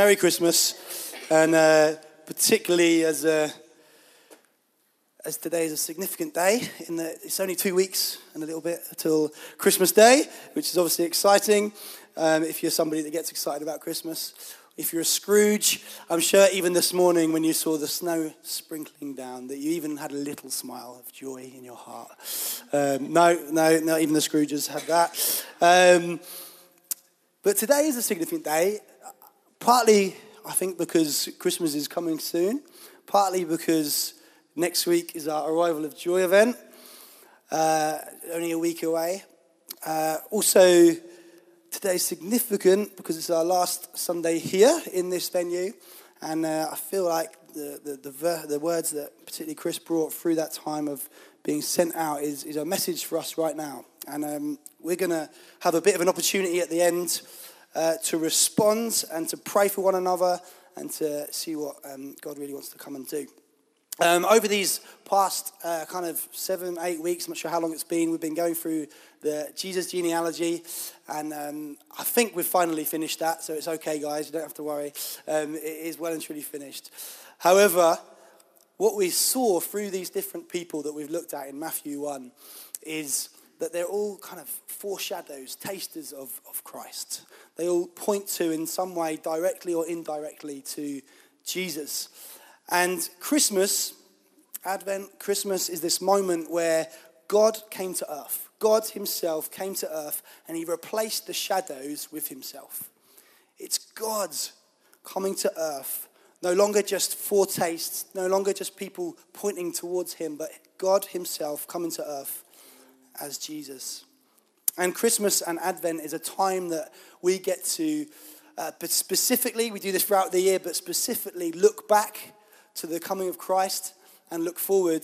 Merry Christmas, and uh, particularly as uh, as today is a significant day. In it's only two weeks and a little bit until Christmas Day, which is obviously exciting. Um, if you're somebody that gets excited about Christmas, if you're a Scrooge, I'm sure even this morning when you saw the snow sprinkling down, that you even had a little smile of joy in your heart. Um, no, no, not even the Scrooges have that. Um, but today is a significant day, partly, I think, because Christmas is coming soon, partly because next week is our Arrival of Joy event, uh, only a week away. Uh, also, today is significant because it's our last Sunday here in this venue, and uh, I feel like the, the, the, ver- the, words that particularly Chris brought through that time of being sent out is, is a message for us right now. And um, we're going to have a bit of an opportunity at the end uh, to respond and to pray for one another and to see what um, God really wants to come and do. Um, over these past uh, kind of seven, eight weeks, I'm not sure how long it's been, we've been going through the Jesus genealogy, and um, I think we've finally finished that, so it's okay, guys, you don't have to worry. Um, it is well and truly finished. However, what we saw through these different people that we've looked at in Matthew 1 is that they're all kind of foreshadows, tasters of, of Christ. They all point to, in some way, directly or indirectly, to Jesus. And Christmas, Advent, Christmas is this moment where God came to earth. God Himself came to earth and He replaced the shadows with Himself. It's God's coming to earth, no longer just foretastes, no longer just people pointing towards Him, but God Himself coming to earth as Jesus. And Christmas and Advent is a time that we get to, uh, specifically, we do this throughout the year, but specifically look back to the coming of Christ and look forward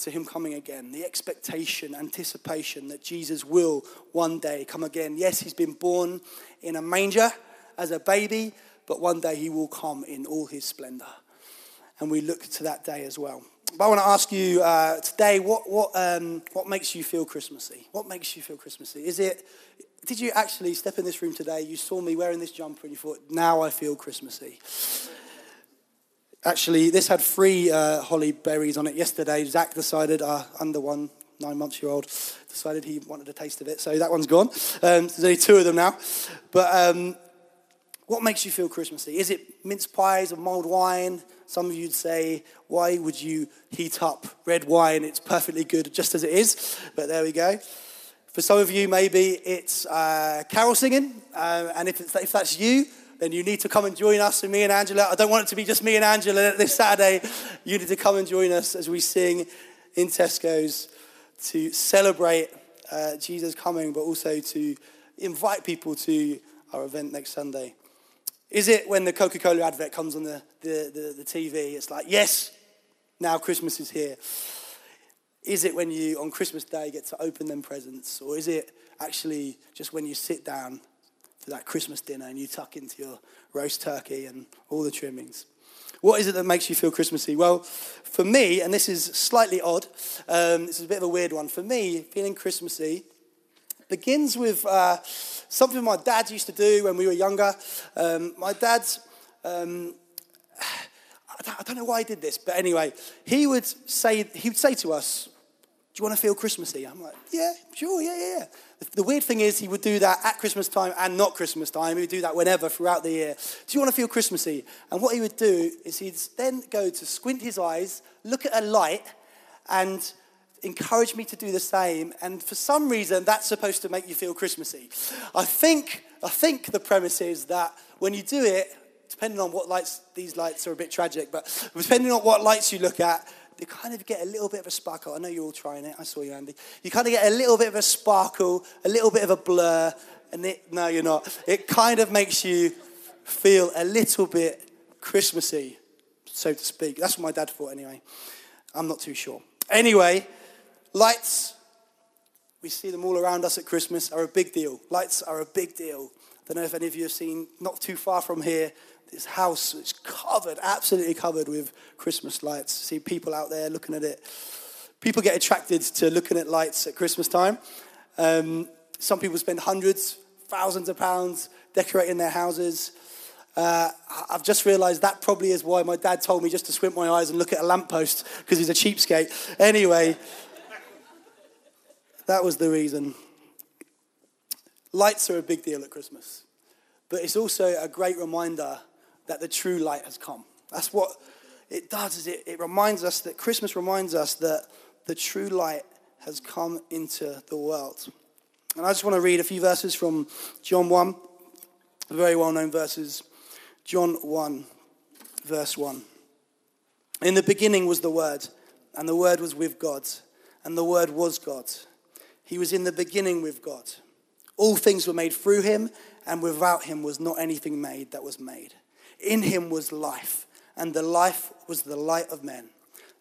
to him coming again. The expectation, anticipation that Jesus will one day come again. Yes, he's been born in a manger as a baby, but one day he will come in all his splendor. And we look to that day as well. But I want to ask you uh, today what, what, um, what makes you feel Christmassy? What makes you feel Christmassy? Is it, did you actually step in this room today? You saw me wearing this jumper and you thought, now I feel Christmassy. Actually, this had three uh, holly berries on it yesterday. Zach decided, uh, under one, nine months year old, decided he wanted a taste of it. So that one's gone. Um, there's only two of them now. But um, what makes you feel Christmassy? Is it mince pies or mulled wine? Some of you'd say, why would you heat up red wine? It's perfectly good just as it is. But there we go. For some of you, maybe it's uh, carol singing. Uh, and if, if that's you, then you need to come and join us and me and Angela. I don't want it to be just me and Angela this Saturday. You need to come and join us as we sing in Tesco's to celebrate uh, Jesus coming, but also to invite people to our event next Sunday. Is it when the Coca Cola advert comes on the, the, the, the TV? It's like, yes, now Christmas is here. Is it when you, on Christmas Day, get to open them presents? Or is it actually just when you sit down for that Christmas dinner and you tuck into your roast turkey and all the trimmings. What is it that makes you feel Christmassy? Well, for me, and this is slightly odd, um, this is a bit of a weird one. For me, feeling Christmassy begins with uh, something my dad used to do when we were younger. Um, my dad's, um, I don't know why he did this, but anyway, he would say, he would say to us, do you want to feel Christmassy? I'm like, yeah, sure, yeah, yeah, yeah. The weird thing is, he would do that at Christmas time and not Christmas time. He would do that whenever throughout the year. Do you want to feel Christmassy? And what he would do is he'd then go to squint his eyes, look at a light, and encourage me to do the same. And for some reason, that's supposed to make you feel Christmassy. I think, I think the premise is that when you do it, depending on what lights, these lights are a bit tragic, but depending on what lights you look at, you kind of get a little bit of a sparkle. I know you're all trying it. I saw you, Andy. You kind of get a little bit of a sparkle, a little bit of a blur, and it, no, you're not. It kind of makes you feel a little bit Christmassy, so to speak. That's what my dad thought, anyway. I'm not too sure. Anyway, lights, we see them all around us at Christmas, are a big deal. Lights are a big deal. I don't know if any of you have seen, not too far from here, this house is covered, absolutely covered with Christmas lights. See people out there looking at it. People get attracted to looking at lights at Christmas time. Um, some people spend hundreds, thousands of pounds decorating their houses. Uh, I've just realised that probably is why my dad told me just to squint my eyes and look at a lamppost because he's a cheapskate. Anyway, that was the reason. Lights are a big deal at Christmas, but it's also a great reminder that the true light has come. That's what it does. Is it, it reminds us that Christmas reminds us that the true light has come into the world. And I just want to read a few verses from John 1, very well known verses. John 1, verse 1. In the beginning was the Word, and the Word was with God, and the Word was God. He was in the beginning with God. All things were made through him, and without him was not anything made that was made. In him was life, and the life was the light of men.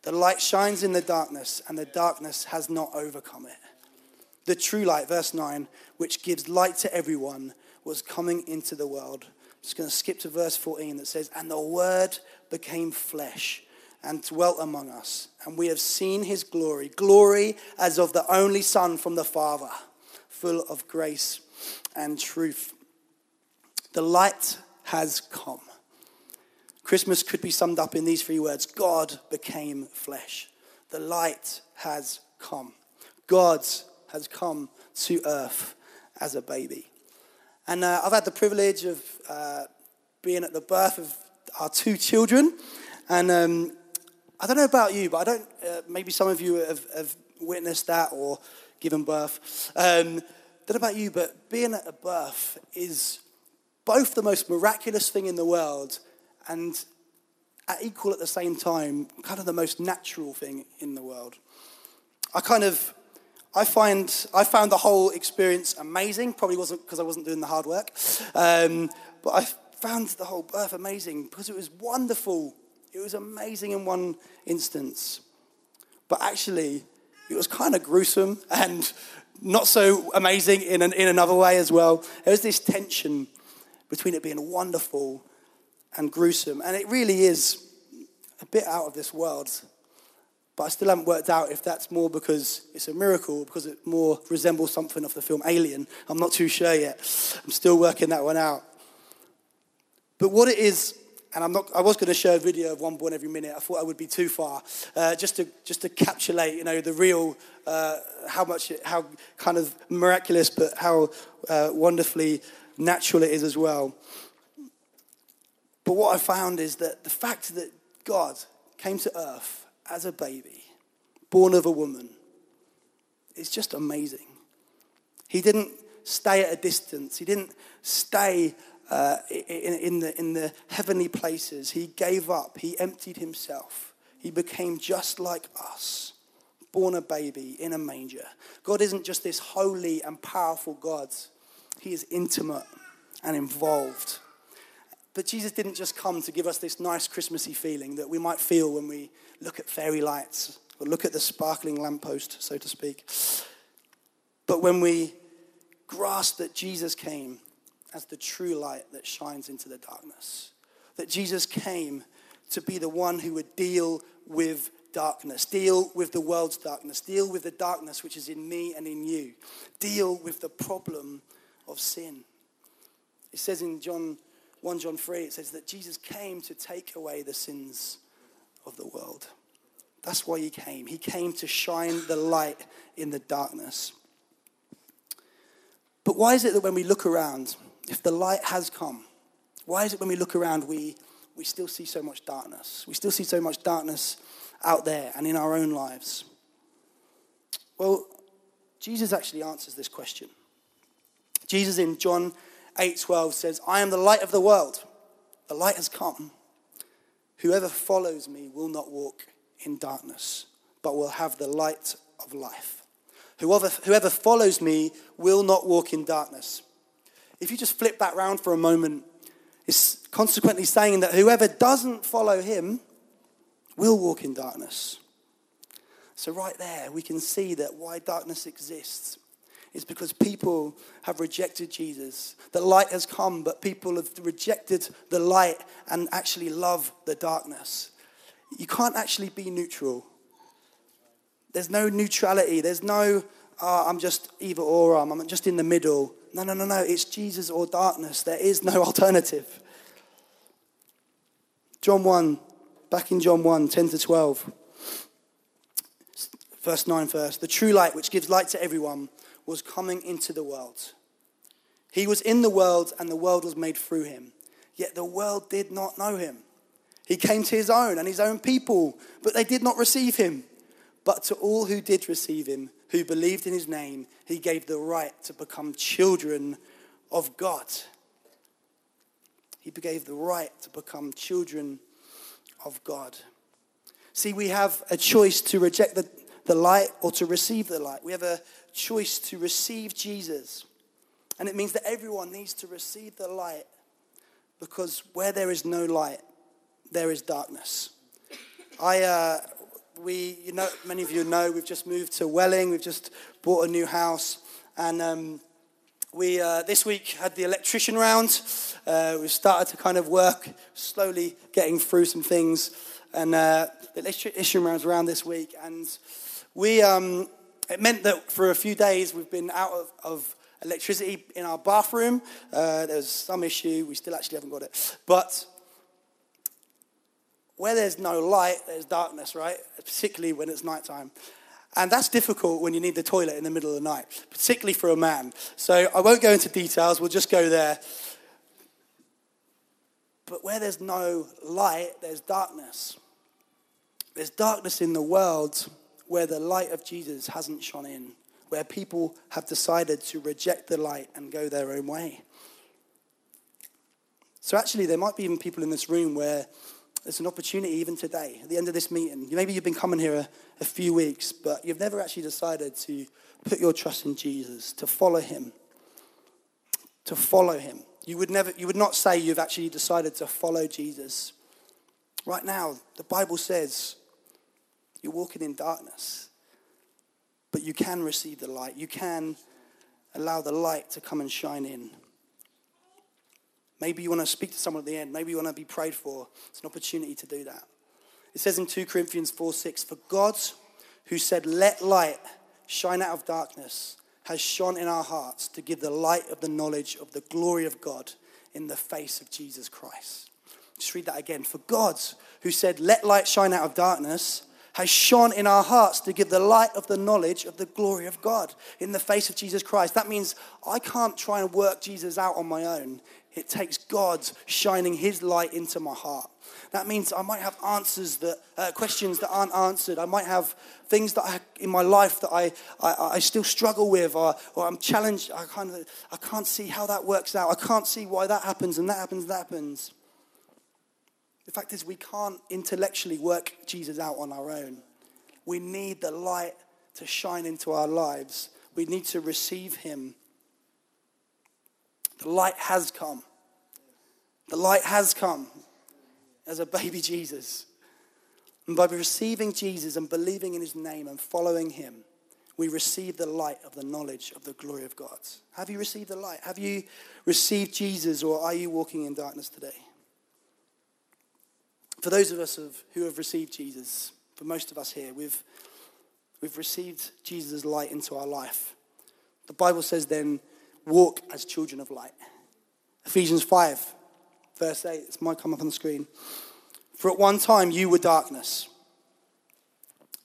The light shines in the darkness, and the darkness has not overcome it. The true light, verse 9, which gives light to everyone, was coming into the world. I'm just going to skip to verse 14 that says, And the Word became flesh and dwelt among us, and we have seen his glory, glory as of the only Son from the Father, full of grace and truth. The light has come. Christmas could be summed up in these three words God became flesh. The light has come. God has come to earth as a baby. And uh, I've had the privilege of uh, being at the birth of our two children. And um, I don't know about you, but I don't, uh, maybe some of you have, have, witnessed that or given birth. Um, don't know about you, but being at a birth is both the most miraculous thing in the world and at equal at the same time, kind of the most natural thing in the world. I kind of, I find, I found the whole experience amazing. Probably wasn't because I wasn't doing the hard work, um, but I found the whole birth amazing because it was wonderful. It was amazing in one instance, but actually, it was kind of gruesome and not so amazing in, an, in another way as well. There was this tension between it being wonderful and gruesome. And it really is a bit out of this world. But I still haven't worked out if that's more because it's a miracle, because it more resembles something of the film Alien. I'm not too sure yet. I'm still working that one out. But what it is, and I'm not, I was going to show a video of one born every minute. I thought I would be too far, uh, just to just to capsulate, you know, the real, uh, how much, it, how kind of miraculous, but how uh, wonderfully natural it is as well. But what I found is that the fact that God came to earth as a baby, born of a woman, is just amazing. He didn't stay at a distance, He didn't stay uh, in, in, the, in the heavenly places. He gave up, He emptied Himself. He became just like us, born a baby in a manger. God isn't just this holy and powerful God, He is intimate and involved. But Jesus didn't just come to give us this nice Christmassy feeling that we might feel when we look at fairy lights or look at the sparkling lamppost, so to speak. But when we grasp that Jesus came as the true light that shines into the darkness, that Jesus came to be the one who would deal with darkness, deal with the world's darkness, deal with the darkness which is in me and in you, deal with the problem of sin. It says in John 1 John 3, it says that Jesus came to take away the sins of the world. That's why he came. He came to shine the light in the darkness. But why is it that when we look around, if the light has come, why is it when we look around we, we still see so much darkness? We still see so much darkness out there and in our own lives? Well, Jesus actually answers this question. Jesus in John 8:12 says, "I am the light of the world. The light has come. Whoever follows me will not walk in darkness, but will have the light of life. Whoever, whoever follows me will not walk in darkness." If you just flip that round for a moment, it's consequently saying that whoever doesn't follow him will walk in darkness. So, right there, we can see that why darkness exists is because people have rejected Jesus. The light has come, but people have rejected the light and actually love the darkness. You can't actually be neutral. There's no neutrality. There's no, uh, I'm just either or, I'm just in the middle. No, no, no, no. It's Jesus or darkness. There is no alternative. John 1, back in John 1, 10 to 12. Verse 9 first. The true light, which gives light to everyone, was coming into the world. He was in the world, and the world was made through him. Yet the world did not know him. He came to his own and his own people, but they did not receive him. But to all who did receive him, who believed in his name, he gave the right to become children of God. He gave the right to become children of God. See, we have a choice to reject the, the light or to receive the light. We have a choice to receive Jesus. And it means that everyone needs to receive the light because where there is no light, there is darkness. I, uh, we, you know, many of you know, we've just moved to Welling. We've just bought a new house, and um, we uh, this week had the electrician round. Uh, we've started to kind of work, slowly getting through some things, and uh, the electrician round's around this week, and we. Um, it meant that for a few days we've been out of, of electricity in our bathroom. Uh, there's some issue. We still actually haven't got it, but where there's no light, there's darkness, right? Particularly when it's nighttime. And that's difficult when you need the toilet in the middle of the night, particularly for a man. So I won't go into details, we'll just go there. But where there's no light, there's darkness. There's darkness in the world where the light of Jesus hasn't shone in, where people have decided to reject the light and go their own way. So actually, there might be even people in this room where there's an opportunity even today, at the end of this meeting. Maybe you've been coming here a, a few weeks, but you've never actually decided to put your trust in Jesus, to follow him. To follow him. You would, never, you would not say you've actually decided to follow Jesus. Right now, the Bible says you're walking in darkness, but you can receive the light. You can allow the light to come and shine in. Maybe you want to speak to someone at the end. Maybe you want to be prayed for. It's an opportunity to do that. It says in 2 Corinthians 4 6, For God, who said, Let light shine out of darkness, has shone in our hearts to give the light of the knowledge of the glory of God in the face of Jesus Christ. Just read that again. For God, who said, Let light shine out of darkness, has shone in our hearts to give the light of the knowledge of the glory of God in the face of Jesus Christ. That means I can't try and work Jesus out on my own. It takes God shining His light into my heart. That means I might have answers that, uh, questions that aren't answered. I might have things that I, in my life that I, I, I still struggle with, or, or I'm challenged. I, kind of, I can't see how that works out. I can't see why that happens and that happens and that happens. The fact is, we can't intellectually work Jesus out on our own. We need the light to shine into our lives. We need to receive Him. The light has come. The light has come as a baby Jesus. And by receiving Jesus and believing in his name and following him, we receive the light of the knowledge of the glory of God. Have you received the light? Have you received Jesus or are you walking in darkness today? For those of us who have received Jesus, for most of us here, we've, we've received Jesus' light into our life. The Bible says then, walk as children of light. Ephesians 5 verse 8. This might come up on the screen. For at one time you were darkness.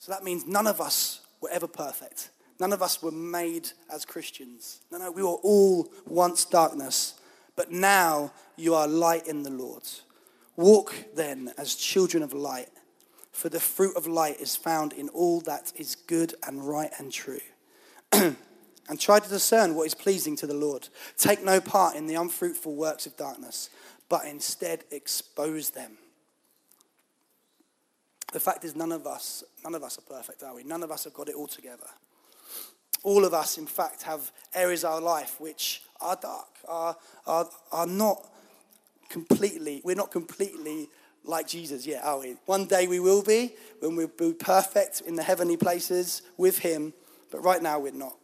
So that means none of us were ever perfect. None of us were made as Christians. No, no, we were all once darkness. But now you are light in the Lord. Walk then as children of light, for the fruit of light is found in all that is good and right and true. and try to discern what is pleasing to the Lord. Take no part in the unfruitful works of darkness but instead expose them. The fact is, none of us, none of us are perfect, are we? None of us have got it all together. All of us, in fact, have areas of our life which are dark, are, are, are not completely, we're not completely like Jesus yet, are we? One day we will be, when we'll be perfect in the heavenly places with Him, but right now we're not.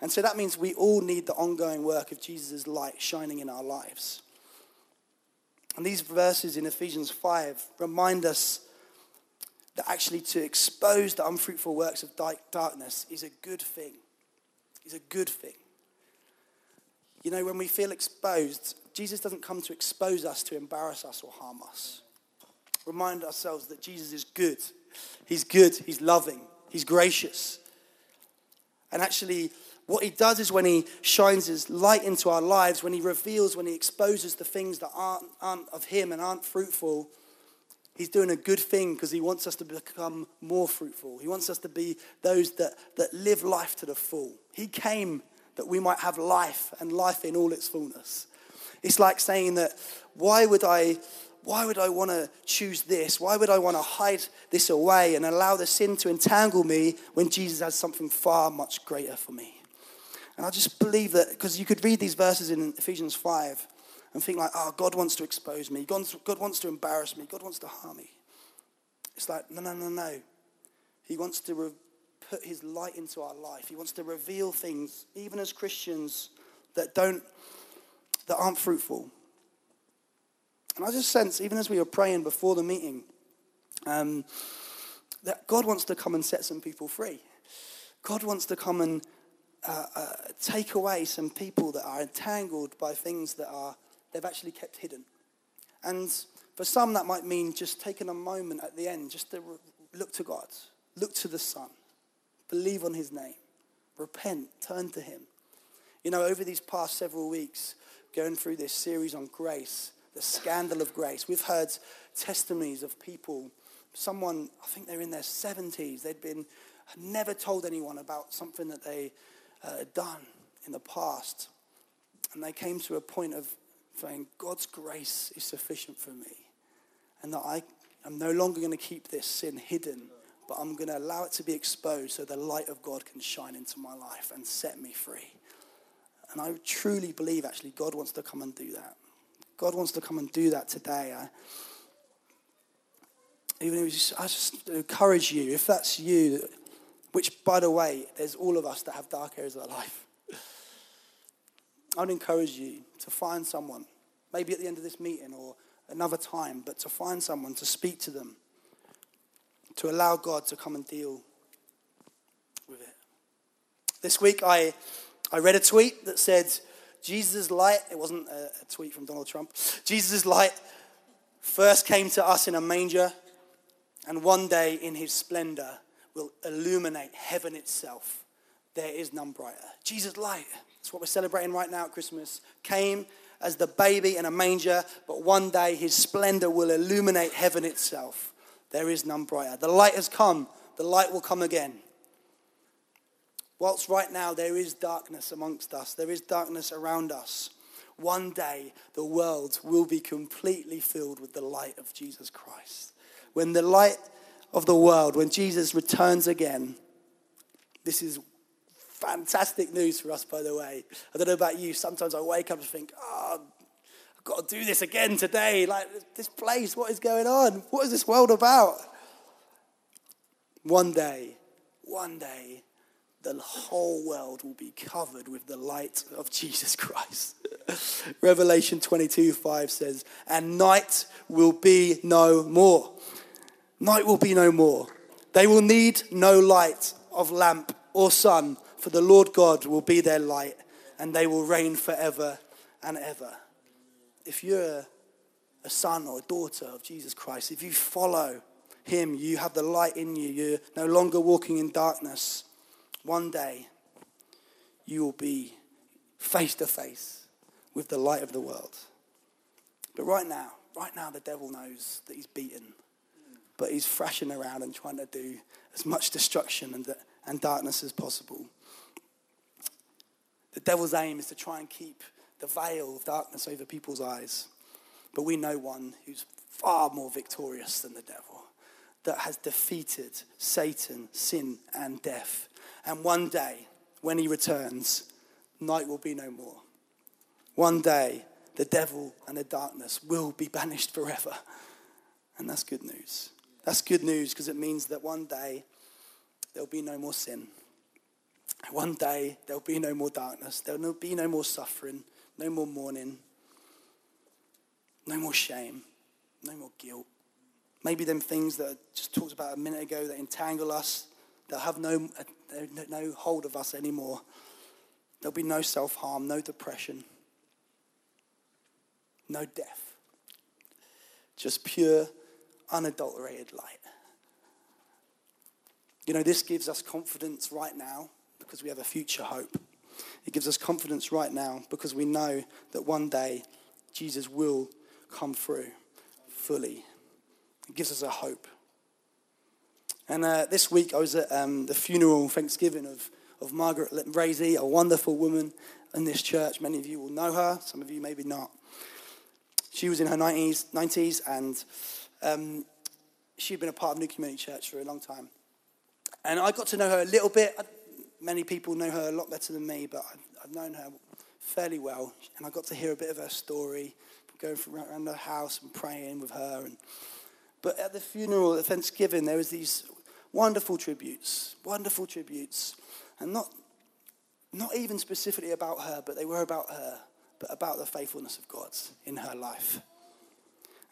And so that means we all need the ongoing work of Jesus' light shining in our lives. And these verses in Ephesians 5 remind us that actually to expose the unfruitful works of darkness is a good thing. Is a good thing. You know, when we feel exposed, Jesus doesn't come to expose us to embarrass us or harm us. Remind ourselves that Jesus is good. He's good, He's loving, He's gracious. And actually, what He does is when He shines His light into our lives, when He reveals, when He exposes the things that aren't, aren't of Him and aren't fruitful, He's doing a good thing because He wants us to become more fruitful. He wants us to be those that, that live life to the full. He came that we might have life and life in all its fullness. It's like saying that, why would I why would I want to choose this? Why would I want to hide this away and allow the sin to entangle me when Jesus has something far much greater for me? And I just believe that because you could read these verses in Ephesians 5 and think like, oh, God wants to expose me. God, wants to embarrass me. God wants to harm me. It's like, no, no, no, no. He wants to re- put his light into our life. He wants to reveal things, even as Christians, that don't, that aren't fruitful. And I just sense, even as we were praying before the meeting, um, that God wants to come and set some people free. God wants to come and uh, uh, take away some people that are entangled by things that are they've actually kept hidden. And for some, that might mean just taking a moment at the end just to re- look to God, look to the Son, believe on His name, repent, turn to Him. You know, over these past several weeks, going through this series on grace, the scandal of grace. We've heard testimonies of people, someone, I think they're in their 70s, they'd been, never told anyone about something that they uh, done in the past. And they came to a point of saying, God's grace is sufficient for me. And that I am no longer going to keep this sin hidden, but I'm going to allow it to be exposed so the light of God can shine into my life and set me free. And I truly believe actually God wants to come and do that. God wants to come and do that today. I, even if I just encourage you, if that's you, which by the way, there's all of us that have dark areas of our life. I would encourage you to find someone, maybe at the end of this meeting or another time, but to find someone to speak to them, to allow God to come and deal with it. This week, I, I read a tweet that said, Jesus' light, it wasn't a, a tweet from Donald Trump, Jesus' light first came to us in a manger, and one day in his splendor will illuminate heaven itself. There is none brighter. Jesus' light, that's what we're celebrating right now at Christmas, came as the baby in a manger, but one day his splendor will illuminate heaven itself. There is none brighter. The light has come, the light will come again. Whilst right now there is darkness amongst us, there is darkness around us, one day the world will be completely filled with the light of Jesus Christ. When the light of the world, when Jesus returns again, this is fantastic news for us, by the way. I don't know about you, sometimes I wake up and think, oh, I've got to do this again today. Like, this place, what is going on? What is this world about? One day, one day, the whole world will be covered with the light of Jesus Christ. Revelation 22 5 says, And night will be no more. Night will be no more. They will need no light of lamp or sun, for the Lord God will be their light, and they will reign forever and ever. If you're a son or a daughter of Jesus Christ, if you follow him, you have the light in you, you're no longer walking in darkness one day you will be face to face with the light of the world. But right now, right now, the devil knows that he's beaten, but he's thrashing around and trying to do as much destruction and, and darkness as possible. The devil's aim is to try and keep the veil of darkness over people's eyes. But we know one who's far more victorious than the devil, that has defeated Satan, sin, and death and one day, when he returns, night will be no more. One day, the devil and the darkness will be banished forever. And that's good news. That's good news because it means that one day there'll be no more sin. One day there'll be no more darkness. There'll be no more suffering, no more mourning, no more shame, no more guilt. Maybe them things that I just talked about a minute ago that entangle us, that have no uh, no hold of us anymore. There'll be no self harm, no depression, no death. Just pure, unadulterated light. You know, this gives us confidence right now because we have a future hope. It gives us confidence right now because we know that one day Jesus will come through fully. It gives us a hope. And uh, this week I was at um, the funeral Thanksgiving of, of Margaret Razy, a wonderful woman in this church. Many of you will know her, some of you maybe not. She was in her 90s, 90s and um, she'd been a part of New Community Church for a long time. And I got to know her a little bit. Many people know her a lot better than me, but I've, I've known her fairly well. And I got to hear a bit of her story, going around her house and praying with her. And, but at the funeral, at Thanksgiving, there was these wonderful tributes, wonderful tributes. And not, not even specifically about her, but they were about her, but about the faithfulness of God in her life.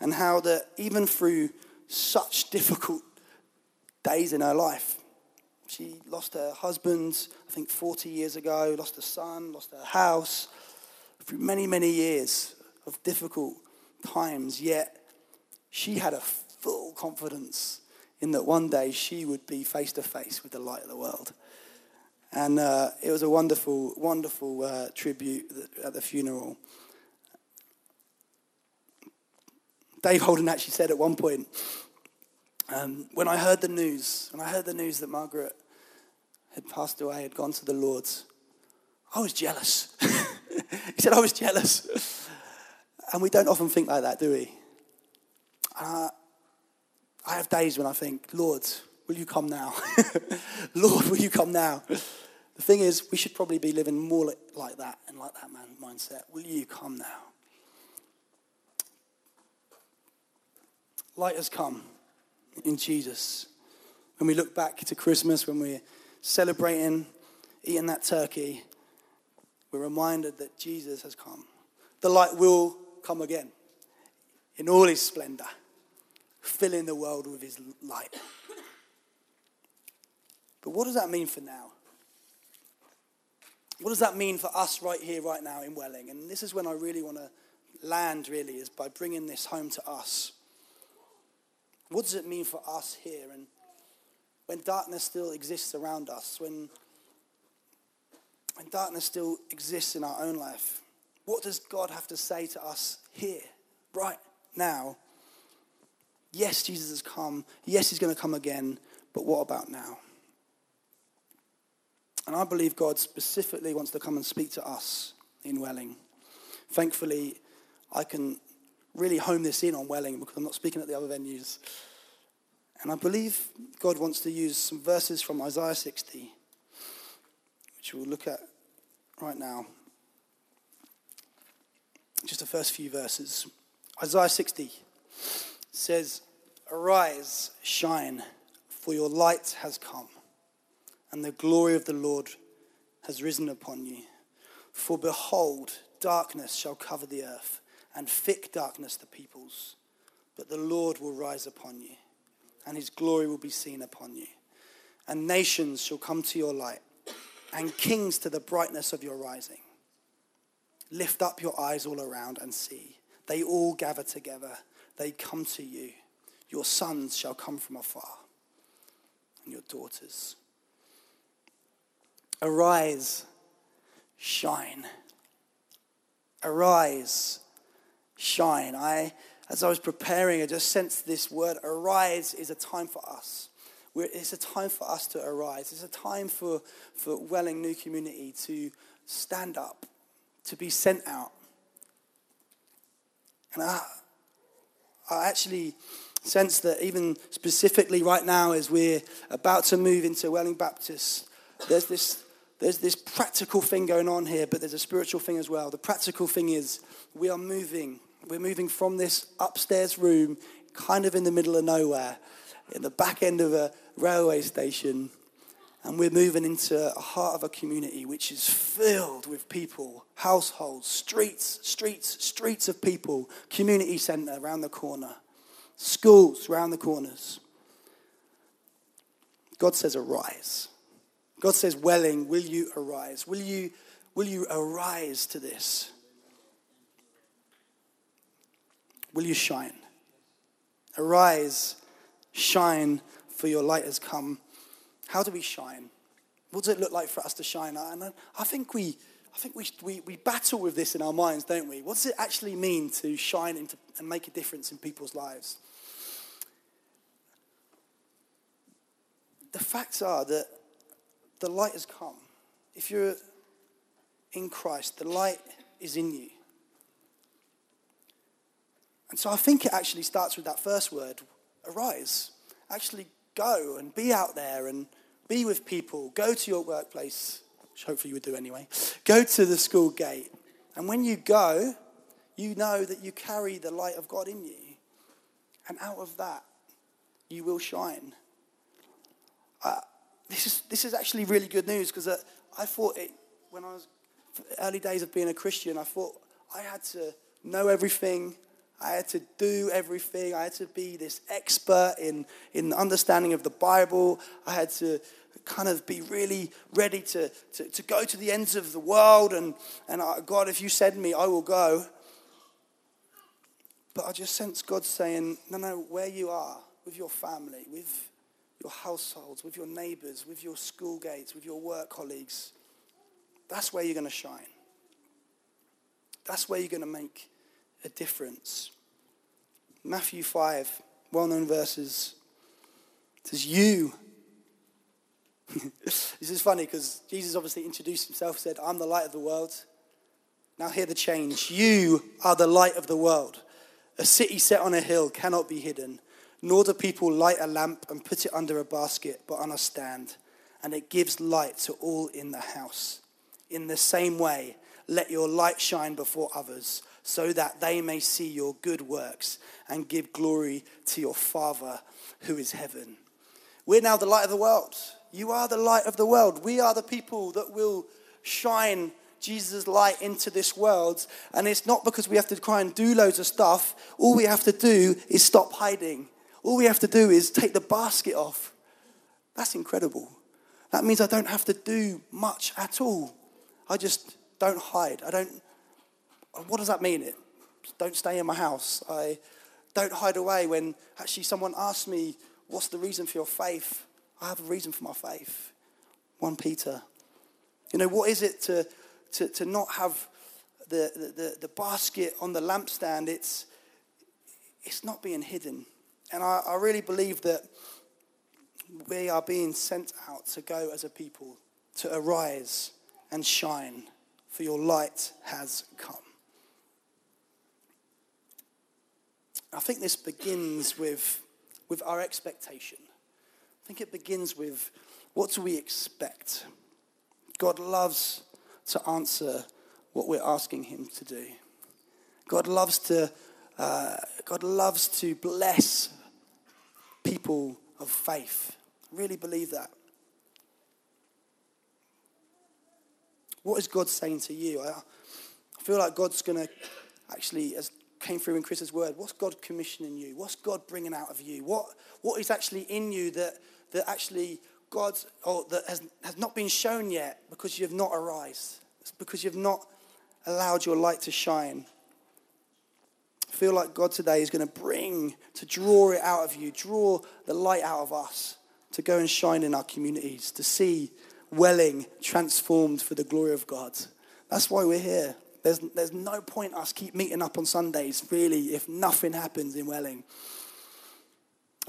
And how that even through such difficult days in her life, she lost her husband, I think 40 years ago, lost her son, lost her house, through many, many years of difficult times, yet she had a full confidence in that one day she would be face to face with the light of the world. And uh, it was a wonderful, wonderful uh, tribute at the funeral. Dave Holden actually said at one point, um, when I heard the news, when I heard the news that Margaret had passed away, had gone to the Lord's, I was jealous. he said, I was jealous. And we don't often think like that, do we? Uh, I have days when I think, Lord, will you come now? Lord, will you come now? The thing is, we should probably be living more like that and like that man mindset. Will you come now? Light has come in Jesus. When we look back to Christmas, when we're celebrating, eating that turkey, we're reminded that Jesus has come. The light will come again in all his splendor filling the world with his light. But what does that mean for now? What does that mean for us right here, right now in Welling? And this is when I really want to land, really, is by bringing this home to us. What does it mean for us here? And when darkness still exists around us, when, when darkness still exists in our own life, what does God have to say to us here, right now, Yes, Jesus has come. Yes, he's going to come again. But what about now? And I believe God specifically wants to come and speak to us in Welling. Thankfully, I can really home this in on Welling because I'm not speaking at the other venues. And I believe God wants to use some verses from Isaiah 60, which we'll look at right now. Just the first few verses. Isaiah 60 says, Arise, shine, for your light has come, and the glory of the Lord has risen upon you. For behold, darkness shall cover the earth, and thick darkness the peoples. But the Lord will rise upon you, and his glory will be seen upon you. And nations shall come to your light, and kings to the brightness of your rising. Lift up your eyes all around and see. They all gather together they come to you. Your sons shall come from afar, and your daughters. Arise, shine. Arise, shine. I, as I was preparing, I just sensed this word arise is a time for us. We're, it's a time for us to arise. It's a time for, for Welling New Community to stand up, to be sent out. And I, I actually sense that even specifically right now, as we're about to move into Welling Baptist, there's this, there's this practical thing going on here, but there's a spiritual thing as well. The practical thing is we are moving. We're moving from this upstairs room, kind of in the middle of nowhere, in the back end of a railway station, and we're moving into a heart of a community which is filled with people, households, streets, streets, streets of people, community centre around the corner, schools around the corners. God says, arise. God says, Welling, will you arise? Will you, will you arise to this? Will you shine? Arise, shine, for your light has come. How do we shine? What does it look like for us to shine? And I think we, I think we, we, we battle with this in our minds, don't we? What does it actually mean to shine into, and make a difference in people's lives? The facts are that the light has come. If you're in Christ, the light is in you. And so I think it actually starts with that first word arise. Actually go and be out there and be with people. Go to your workplace, which hopefully you would do anyway. Go to the school gate. And when you go, you know that you carry the light of God in you. And out of that, you will shine. Uh, this, is, this is actually really good news because uh, I thought it, when I was early days of being a Christian, I thought I had to know everything. I had to do everything. I had to be this expert in, in understanding of the Bible. I had to kind of be really ready to, to, to go to the ends of the world. And, and I, God, if you send me, I will go. But I just sense God saying, no, no, where you are with your family, with your households, with your neighbors, with your school gates, with your work colleagues, that's where you're going to shine. That's where you're going to make a difference. Matthew 5, well known verses, says, You. this is funny because Jesus obviously introduced himself, said, I'm the light of the world. Now, hear the change. You are the light of the world. A city set on a hill cannot be hidden, nor do people light a lamp and put it under a basket, but on a stand, and it gives light to all in the house. In the same way, let your light shine before others, so that they may see your good works and give glory to your Father who is heaven. We're now the light of the world. You are the light of the world. We are the people that will shine Jesus' light into this world. And it's not because we have to try and do loads of stuff. All we have to do is stop hiding. All we have to do is take the basket off. That's incredible. That means I don't have to do much at all. I just don't hide. I don't. What does that mean? It don't stay in my house. I don't hide away when actually someone asks me, "What's the reason for your faith?" I have a reason for my faith. One Peter. You know what is it to to, to not have the, the, the basket on the lampstand? It's it's not being hidden, and I, I really believe that we are being sent out to go as a people to arise and shine, for your light has come. I think this begins with, with our expectation. I think it begins with what do we expect? God loves to answer what we're asking Him to do. God loves to, uh, God loves to bless people of faith. I really believe that. What is God saying to you? I, I feel like God's going to actually, as came through in Chris's word, what's God commissioning you? What's God bringing out of you? What, what is actually in you that, that actually God, or that has, has not been shown yet because you have not arisen? It's because you've not allowed your light to shine. I feel like God today is going to bring, to draw it out of you, draw the light out of us to go and shine in our communities, to see Welling transformed for the glory of God. That's why we're here. There's, there's no point us keep meeting up on Sundays, really, if nothing happens in Welling.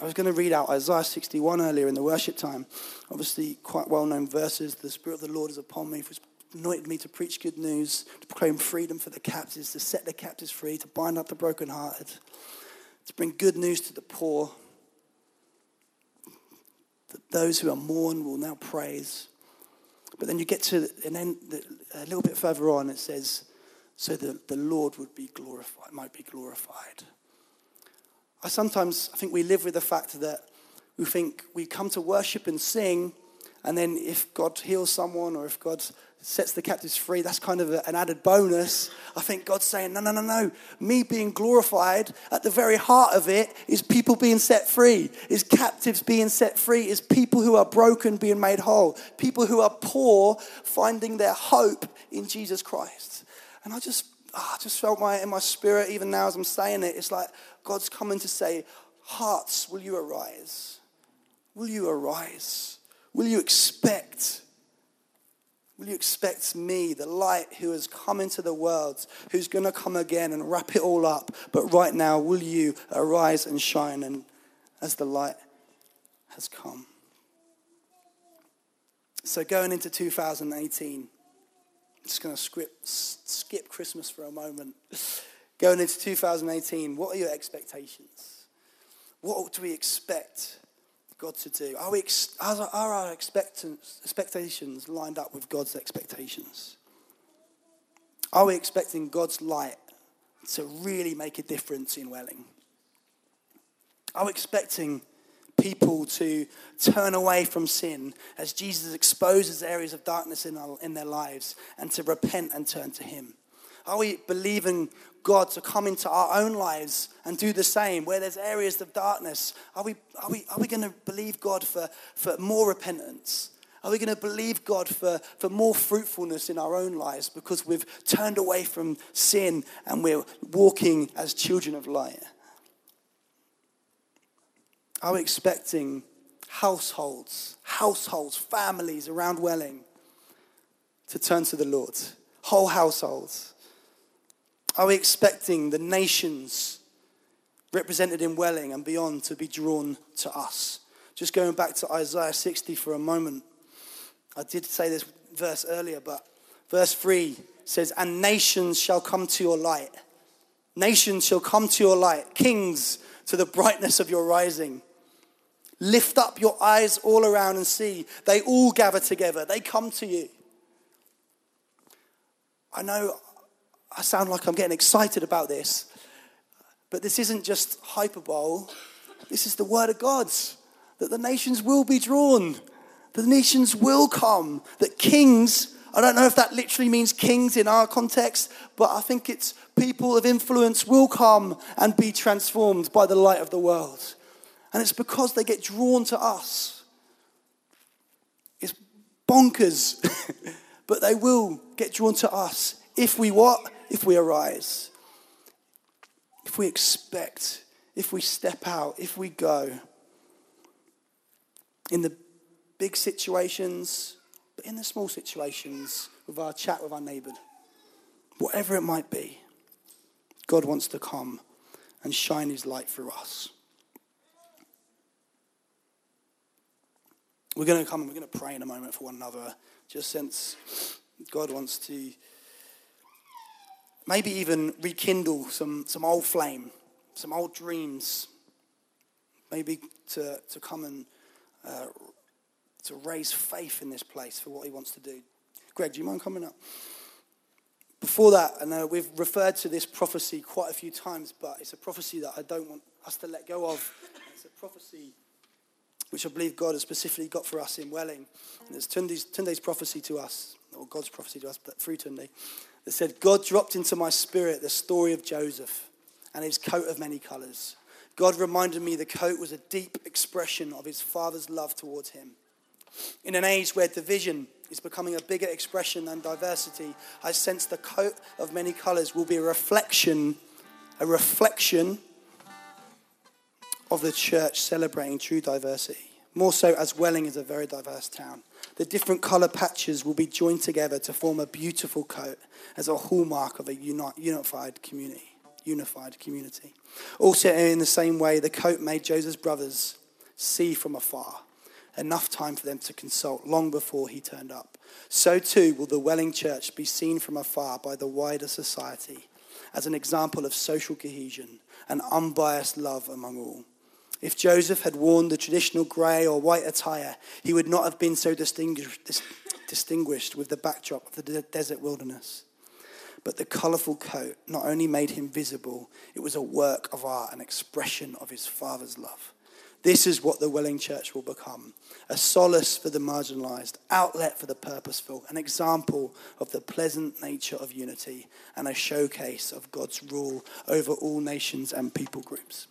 I was going to read out Isaiah 61 earlier in the worship time. Obviously, quite well known verses. The Spirit of the Lord is upon me, He's anointed me to preach good news, to proclaim freedom for the captives, to set the captives free, to bind up the brokenhearted, to bring good news to the poor. That those who are mourned will now praise. But then you get to, and then a little bit further on, it says, so that the Lord would be glorified, might be glorified. I sometimes I think we live with the fact that we think we come to worship and sing, and then if God heals someone or if God sets the captives free, that's kind of an added bonus. I think God's saying, no, no, no, no. Me being glorified, at the very heart of it, is people being set free, is captives being set free, is people who are broken being made whole, people who are poor finding their hope in Jesus Christ. And I just, oh, I just felt my in my spirit, even now as I'm saying it, it's like God's coming to say, Hearts, will you arise? Will you arise? Will you expect? Will you expect me, the light who has come into the world, who's going to come again and wrap it all up? But right now, will you arise and shine and as the light has come? So, going into 2018, I'm just going to skip, skip Christmas for a moment. Going into 2018, what are your expectations? What do we expect God to do? Are, we, are our expectations lined up with God's expectations? Are we expecting God's light to really make a difference in Welling? Are we expecting people to turn away from sin as Jesus exposes areas of darkness in, our, in their lives and to repent and turn to Him? Are we believing God to come into our own lives and do the same? Where there's areas of darkness, are we, are we, are we going to believe God for, for more repentance? Are we going to believe God for, for more fruitfulness in our own lives because we've turned away from sin and we're walking as children of light? Are we expecting households, households, families around Welling to turn to the Lord? Whole households. Are we expecting the nations represented in Welling and beyond to be drawn to us? Just going back to Isaiah 60 for a moment. I did say this verse earlier, but verse 3 says, And nations shall come to your light. Nations shall come to your light. Kings to the brightness of your rising. Lift up your eyes all around and see. They all gather together, they come to you. I know I sound like I'm getting excited about this, but this isn't just hyperbole. This is the word of God that the nations will be drawn, the nations will come, that kings. I don't know if that literally means kings in our context, but I think it's people of influence will come and be transformed by the light of the world. And it's because they get drawn to us. It's bonkers, but they will get drawn to us if we what? If we arise. If we expect, if we step out, if we go. In the big situations, but in the small situations, with our chat with our neighbour, whatever it might be, God wants to come and shine his light through us. We're going to come and we're going to pray in a moment for one another, just since God wants to maybe even rekindle some, some old flame, some old dreams, maybe to, to come and uh, to raise faith in this place for what he wants to do. Greg, do you mind coming up? Before that, and uh, we've referred to this prophecy quite a few times, but it's a prophecy that I don't want us to let go of. It's a prophecy which I believe God has specifically got for us in Welling. And it's Tunde's, Tunde's prophecy to us, or God's prophecy to us, but through Tunde, that said, God dropped into my spirit the story of Joseph and his coat of many colors. God reminded me the coat was a deep expression of his father's love towards him. In an age where division is becoming a bigger expression than diversity, I sense the coat of many colors will be a reflection, a reflection of the church celebrating true diversity. More so as Welling is a very diverse town. The different colour patches will be joined together to form a beautiful coat as a hallmark of a unified community. Unified community. Also, in the same way, the coat made Joseph's brothers see from afar, enough time for them to consult long before he turned up. So too will the Welling Church be seen from afar by the wider society as an example of social cohesion and unbiased love among all. If Joseph had worn the traditional grey or white attire, he would not have been so distinguished with the backdrop of the desert wilderness. But the colourful coat not only made him visible, it was a work of art, an expression of his father's love. This is what the Welling Church will become a solace for the marginalised, outlet for the purposeful, an example of the pleasant nature of unity, and a showcase of God's rule over all nations and people groups.